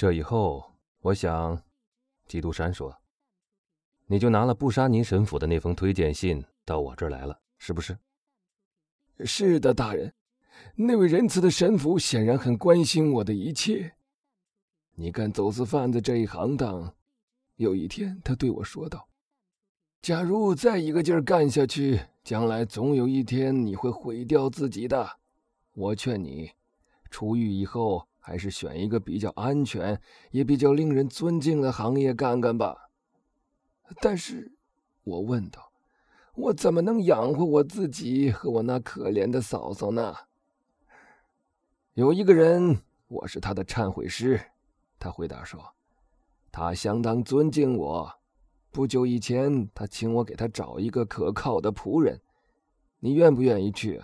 这以后，我想，基督山说，你就拿了布沙尼神府的那封推荐信到我这儿来了，是不是？是的，大人。那位仁慈的神父显然很关心我的一切。你干走私贩子这一行当，有一天他对我说道：“假如再一个劲儿干下去，将来总有一天你会毁掉自己的。我劝你，出狱以后还是选一个比较安全也比较令人尊敬的行业干干吧。”但是，我问道：“我怎么能养活我自己和我那可怜的嫂嫂呢？”有一个人，我是他的忏悔师。他回答说：“他相当尊敬我。不久以前，他请我给他找一个可靠的仆人。你愿不愿意去？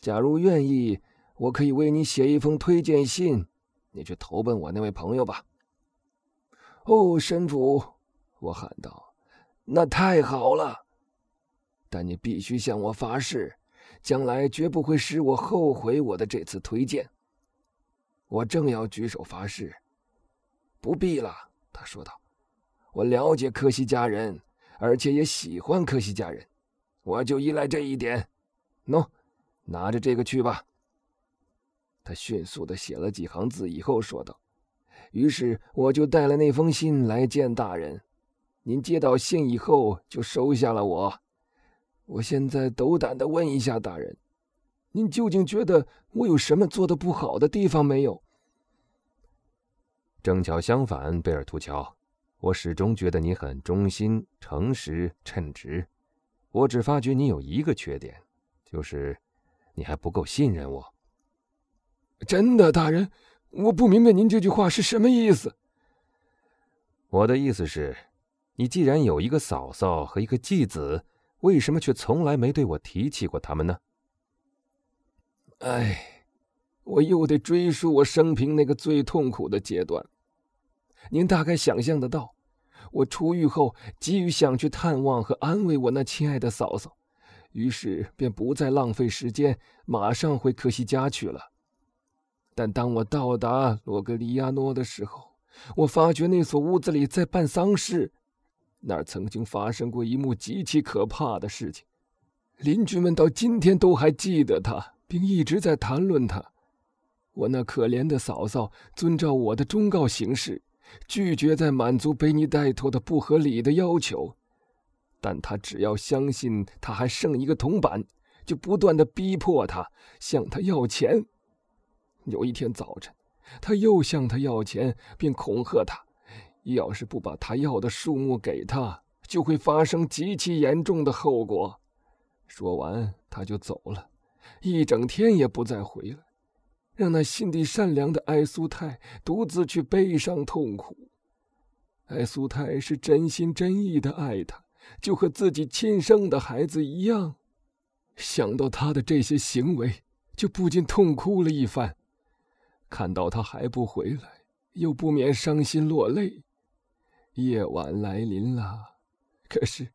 假如愿意，我可以为你写一封推荐信。你去投奔我那位朋友吧。”哦，神主，我喊道：“那太好了！但你必须向我发誓。”将来绝不会使我后悔我的这次推荐。我正要举手发誓，不必了。他说道：“我了解科西家人，而且也喜欢科西家人，我就依赖这一点。喏，拿着这个去吧。”他迅速的写了几行字以后说道：“于是我就带了那封信来见大人。您接到信以后就收下了我。”我现在斗胆的问一下大人，您究竟觉得我有什么做的不好的地方没有？正巧相反，贝尔图乔，我始终觉得你很忠心、诚实、称职。我只发觉你有一个缺点，就是你还不够信任我。真的，大人，我不明白您这句话是什么意思。我的意思是，你既然有一个嫂嫂和一个继子。为什么却从来没对我提起过他们呢？哎，我又得追溯我生平那个最痛苦的阶段。您大概想象得到，我出狱后急于想去探望和安慰我那亲爱的嫂嫂，于是便不再浪费时间，马上回科西家去了。但当我到达罗格里亚诺的时候，我发觉那所屋子里在办丧事。那儿曾经发生过一幕极其可怕的事情，邻居们到今天都还记得他，并一直在谈论他。我那可怜的嫂嫂遵照我的忠告行事，拒绝再满足贝尼戴托的不合理的要求，但他只要相信他还剩一个铜板，就不断的逼迫他，向他要钱。有一天早晨，他又向他要钱，并恐吓他。要是不把他要的数目给他，就会发生极其严重的后果。说完，他就走了，一整天也不再回来，让那心地善良的艾苏泰独自去悲伤痛苦。艾苏泰是真心真意的爱他，就和自己亲生的孩子一样。想到他的这些行为，就不禁痛哭了一番。看到他还不回来，又不免伤心落泪。夜晚来临了，可是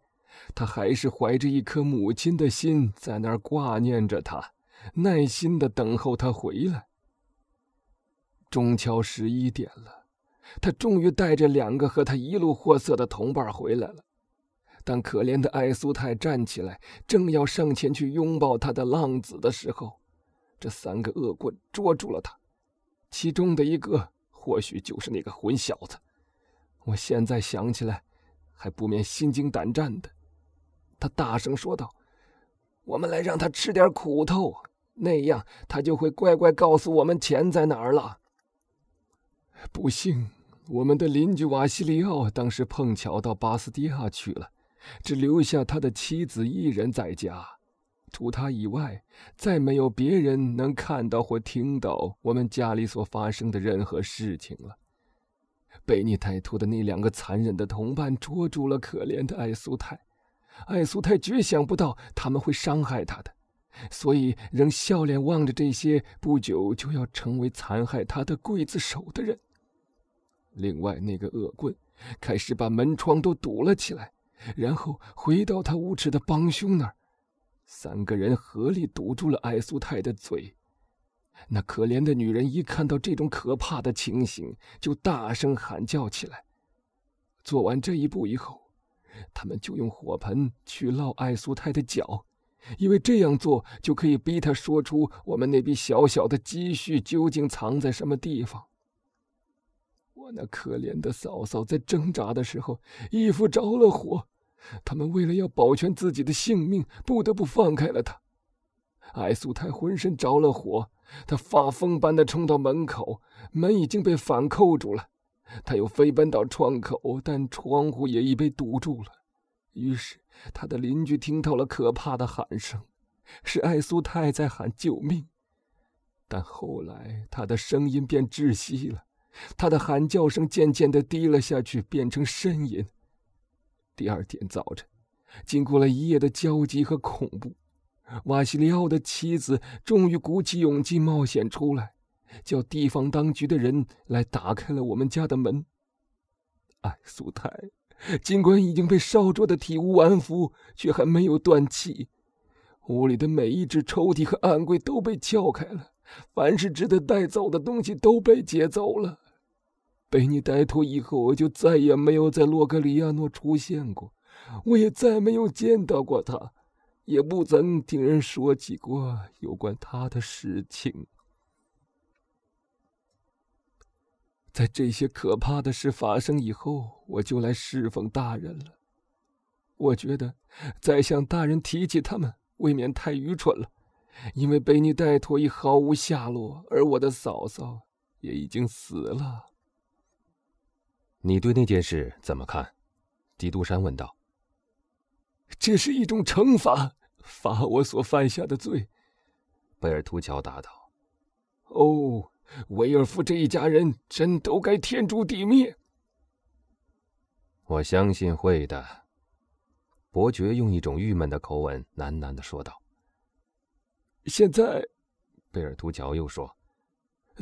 他还是怀着一颗母亲的心在那儿挂念着他，耐心的等候他回来。中敲十一点了，他终于带着两个和他一路货色的同伴回来了。当可怜的艾苏泰站起来，正要上前去拥抱他的浪子的时候，这三个恶棍捉住了他，其中的一个或许就是那个混小子。我现在想起来，还不免心惊胆战的。他大声说道：“我们来让他吃点苦头，那样他就会乖乖告诉我们钱在哪儿了。”不幸，我们的邻居瓦西里奥当时碰巧到巴斯蒂亚去了，只留下他的妻子一人在家。除他以外，再没有别人能看到或听到我们家里所发生的任何事情了。被你歹徒的那两个残忍的同伴捉住了可怜的艾苏泰，艾苏泰绝想不到他们会伤害他的，所以仍笑脸望着这些不久就要成为残害他的刽子手的人。另外，那个恶棍开始把门窗都堵了起来，然后回到他无耻的帮凶那儿，三个人合力堵住了艾苏泰的嘴。那可怜的女人一看到这种可怕的情形，就大声喊叫起来。做完这一步以后，他们就用火盆去烙艾苏泰的脚，因为这样做就可以逼他说出我们那笔小小的积蓄究竟藏在什么地方。我那可怜的嫂嫂在挣扎的时候，衣服着了火，他们为了要保全自己的性命，不得不放开了她。艾苏泰浑身着了火，他发疯般的冲到门口，门已经被反扣住了。他又飞奔到窗口，但窗户也已被堵住了。于是他的邻居听到了可怕的喊声，是艾苏泰在喊救命。但后来他的声音变窒息了，他的喊叫声渐渐的低了下去，变成呻吟。第二天早晨，经过了一夜的焦急和恐怖。瓦西里奥的妻子终于鼓起勇气冒险出来，叫地方当局的人来打开了我们家的门。艾苏泰，尽管已经被烧灼的体无完肤，却还没有断气。屋里的每一只抽屉和暗柜都被撬开了，凡是值得带走的东西都被劫走了。被你带脱以后，我就再也没有在洛格里亚诺出现过，我也再没有见到过他。也不曾听人说起过有关他的事情。在这些可怕的事发生以后，我就来侍奉大人了。我觉得再向大人提起他们，未免太愚蠢了，因为贝尼戴托已毫无下落，而我的嫂嫂也已经死了。你对那件事怎么看？基督山问道。这是一种惩罚，罚我所犯下的罪。”贝尔图乔答道。“哦，威尔夫这一家人真都该天诛地灭。”我相信会的。”伯爵用一种郁闷的口吻喃喃的说道。“现在，”贝尔图乔又说，“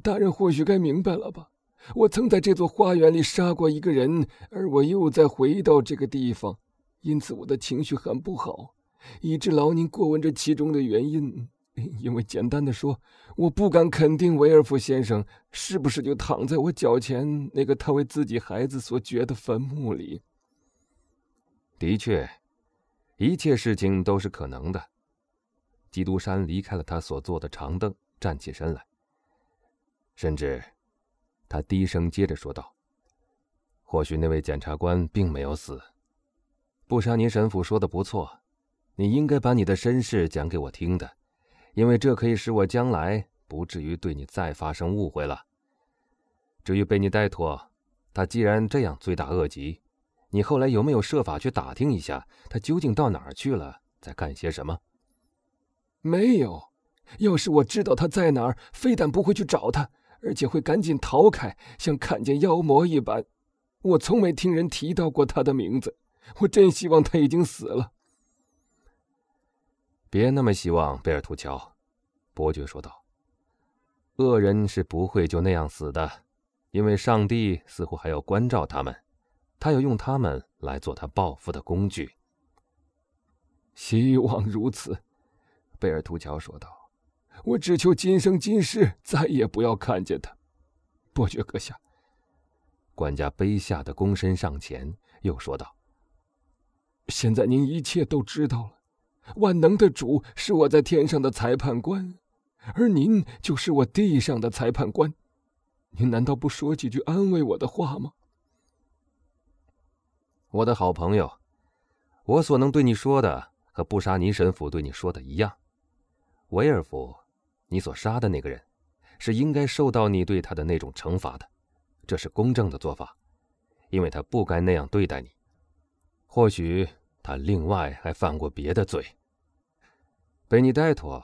大人或许该明白了吧？我曾在这座花园里杀过一个人，而我又再回到这个地方。”因此，我的情绪很不好，以致劳您过问这其中的原因。因为简单的说，我不敢肯定维尔夫先生是不是就躺在我脚前那个他为自己孩子所掘的坟墓里。的确，一切事情都是可能的。基督山离开了他所坐的长凳，站起身来。甚至，他低声接着说道：“或许那位检察官并没有死。”布沙尼神父说的不错，你应该把你的身世讲给我听的，因为这可以使我将来不至于对你再发生误会了。至于贝尼戴托，他既然这样罪大恶极，你后来有没有设法去打听一下他究竟到哪儿去了，在干些什么？没有。要是我知道他在哪儿，非但不会去找他，而且会赶紧逃开，像看见妖魔一般。我从没听人提到过他的名字。我真希望他已经死了。别那么希望，贝尔图乔，伯爵说道。恶人是不会就那样死的，因为上帝似乎还要关照他们，他要用他们来做他报复的工具。希望如此，贝尔图乔说道。我只求今生今世再也不要看见他。伯爵阁下，管家卑下的躬身上前，又说道。现在您一切都知道了，万能的主是我在天上的裁判官，而您就是我地上的裁判官。您难道不说几句安慰我的话吗？我的好朋友，我所能对你说的和布沙尼神父对你说的一样。维尔福，你所杀的那个人，是应该受到你对他的那种惩罚的，这是公正的做法，因为他不该那样对待你。或许他另外还犯过别的罪。贝尼戴托，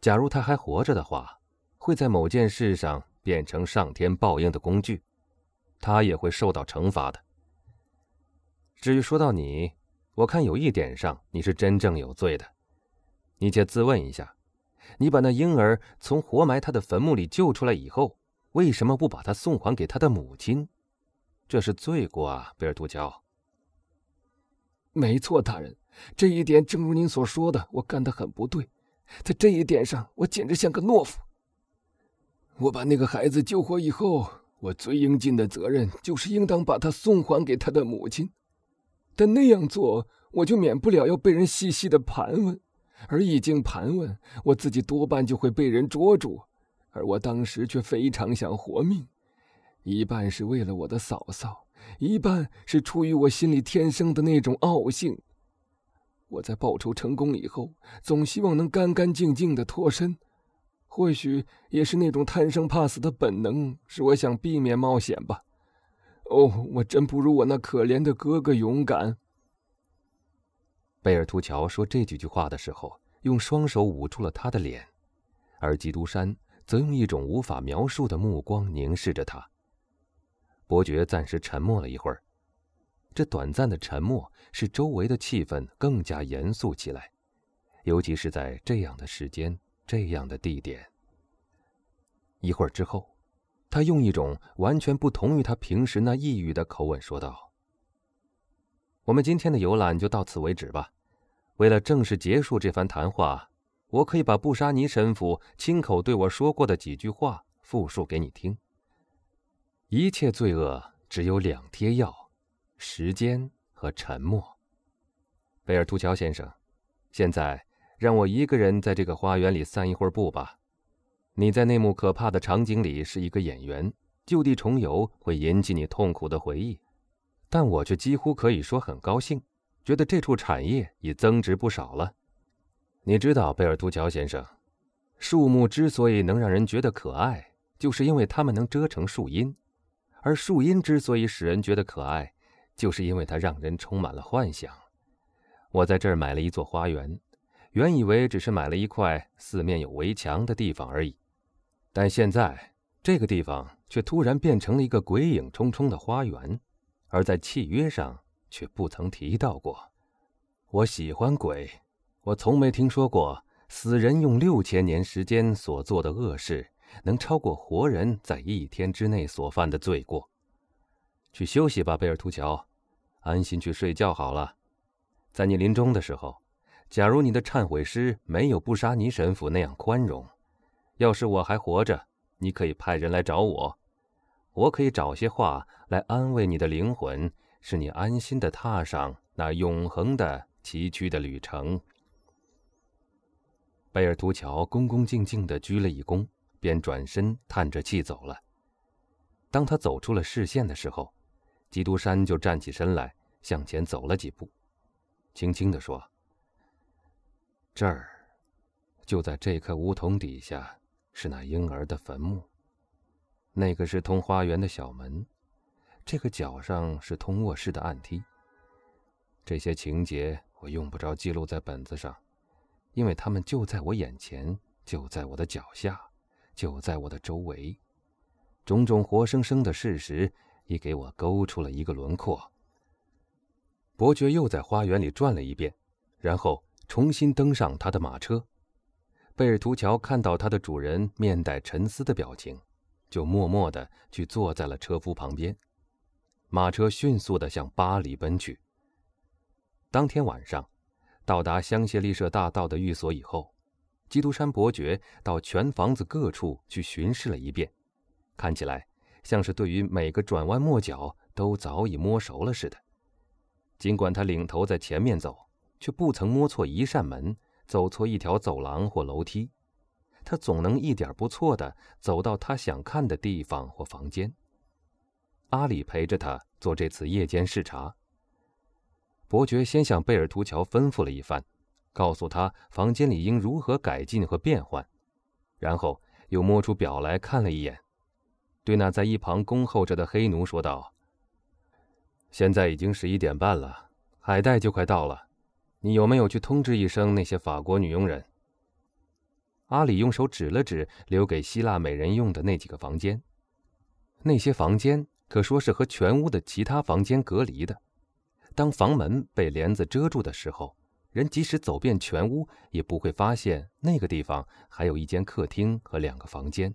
假如他还活着的话，会在某件事上变成上天报应的工具，他也会受到惩罚的。至于说到你，我看有一点上你是真正有罪的。你且自问一下：你把那婴儿从活埋他的坟墓里救出来以后，为什么不把他送还给他的母亲？这是罪过啊，贝尔图乔。没错，大人，这一点正如您所说的，我干得很不对，在这一点上，我简直像个懦夫。我把那个孩子救活以后，我最应尽的责任就是应当把他送还给他的母亲。但那样做，我就免不了要被人细细的盘问，而一经盘问，我自己多半就会被人捉住。而我当时却非常想活命，一半是为了我的嫂嫂，一半是出于我心里天生的那种傲性。我在报仇成功以后，总希望能干干净净的脱身。或许也是那种贪生怕死的本能，使我想避免冒险吧。哦，我真不如我那可怜的哥哥勇敢。贝尔图乔说这几句话的时候，用双手捂住了他的脸，而基督山则用一种无法描述的目光凝视着他。伯爵暂时沉默了一会儿，这短暂的沉默使周围的气氛更加严肃起来，尤其是在这样的时间、这样的地点。一会儿之后。他用一种完全不同于他平时那抑郁的口吻说道：“我们今天的游览就到此为止吧。为了正式结束这番谈话，我可以把布沙尼神父亲口对我说过的几句话复述给你听。一切罪恶只有两贴药：时间和沉默。贝尔图乔先生，现在让我一个人在这个花园里散一会儿步吧。”你在那幕可怕的场景里是一个演员，就地重游会引起你痛苦的回忆，但我却几乎可以说很高兴，觉得这处产业已增值不少了。你知道，贝尔图乔先生，树木之所以能让人觉得可爱，就是因为它们能遮成树荫；而树荫之所以使人觉得可爱，就是因为它让人充满了幻想。我在这儿买了一座花园，原以为只是买了一块四面有围墙的地方而已。但现在这个地方却突然变成了一个鬼影重重的花园，而在契约上却不曾提到过。我喜欢鬼，我从没听说过死人用六千年时间所做的恶事能超过活人在一天之内所犯的罪过。去休息吧，贝尔图乔，安心去睡觉好了。在你临终的时候，假如你的忏悔诗没有布沙尼神父那样宽容。要是我还活着，你可以派人来找我，我可以找些话来安慰你的灵魂，是你安心的踏上那永恒的崎岖的旅程。贝尔图乔恭恭敬敬地鞠了一躬，便转身叹着气走了。当他走出了视线的时候，基督山就站起身来，向前走了几步，轻轻地说：“这儿，就在这棵梧桐底下。”是那婴儿的坟墓。那个是通花园的小门，这个角上是通卧室的暗梯。这些情节我用不着记录在本子上，因为他们就在我眼前，就在我的脚下，就在我的周围。种种活生生的事实已给我勾出了一个轮廓。伯爵又在花园里转了一遍，然后重新登上他的马车。贝尔图乔看到他的主人面带沉思的表情，就默默地去坐在了车夫旁边。马车迅速地向巴黎奔去。当天晚上，到达香榭丽舍大道的寓所以后，基督山伯爵到全房子各处去巡视了一遍，看起来像是对于每个转弯抹角都早已摸熟了似的。尽管他领头在前面走，却不曾摸错一扇门。走错一条走廊或楼梯，他总能一点不错的走到他想看的地方或房间。阿里陪着他做这次夜间视察。伯爵先向贝尔图乔吩咐了一番，告诉他房间里应如何改进和变换，然后又摸出表来看了一眼，对那在一旁恭候着的黑奴说道：“现在已经十一点半了，海带就快到了。”你有没有去通知一声那些法国女佣人？阿里用手指了指留给希腊美人用的那几个房间，那些房间可说是和全屋的其他房间隔离的。当房门被帘子遮住的时候，人即使走遍全屋，也不会发现那个地方还有一间客厅和两个房间。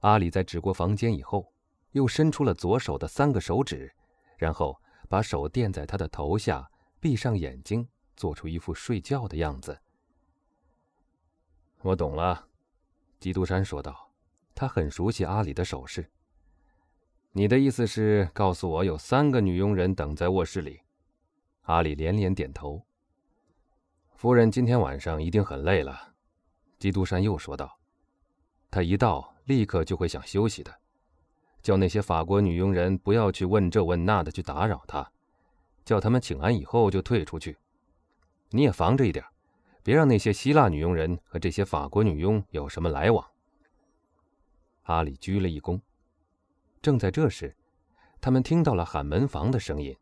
阿里在指过房间以后，又伸出了左手的三个手指，然后把手垫在他的头下。闭上眼睛，做出一副睡觉的样子。我懂了，基督山说道：“他很熟悉阿里的手势。你的意思是告诉我有三个女佣人等在卧室里？阿里连连点头。夫人今天晚上一定很累了，基督山又说道。他一到，立刻就会想休息的。叫那些法国女佣人不要去问这问那的去打扰他，叫他们请安以后就退出去。你也防着一点，别让那些希腊女佣人和这些法国女佣有什么来往。阿里鞠了一躬。正在这时，他们听到了喊门房的声音，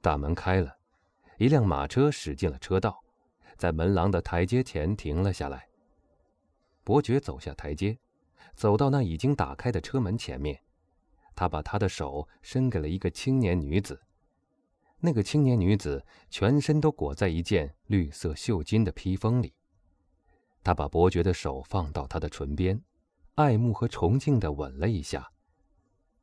大门开了，一辆马车驶进了车道，在门廊的台阶前停了下来。伯爵走下台阶，走到那已经打开的车门前面，他把他的手伸给了一个青年女子。那个青年女子全身都裹在一件绿色绣金的披风里，他把伯爵的手放到她的唇边，爱慕和崇敬地吻了一下。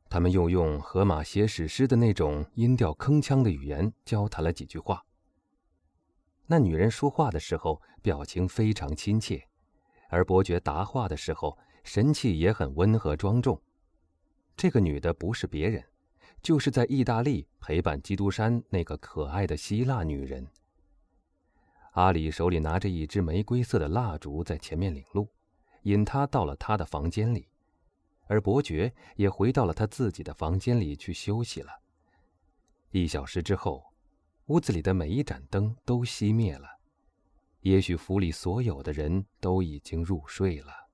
他们又用荷马写史诗的那种音调铿锵的语言交谈了几句话。那女人说话的时候表情非常亲切，而伯爵答话的时候神气也很温和庄重。这个女的不是别人，就是在意大利陪伴基督山那个可爱的希腊女人。阿里手里拿着一支玫瑰色的蜡烛，在前面领路，引他到了他的房间里。而伯爵也回到了他自己的房间里去休息了。一小时之后，屋子里的每一盏灯都熄灭了，也许府里所有的人都已经入睡了。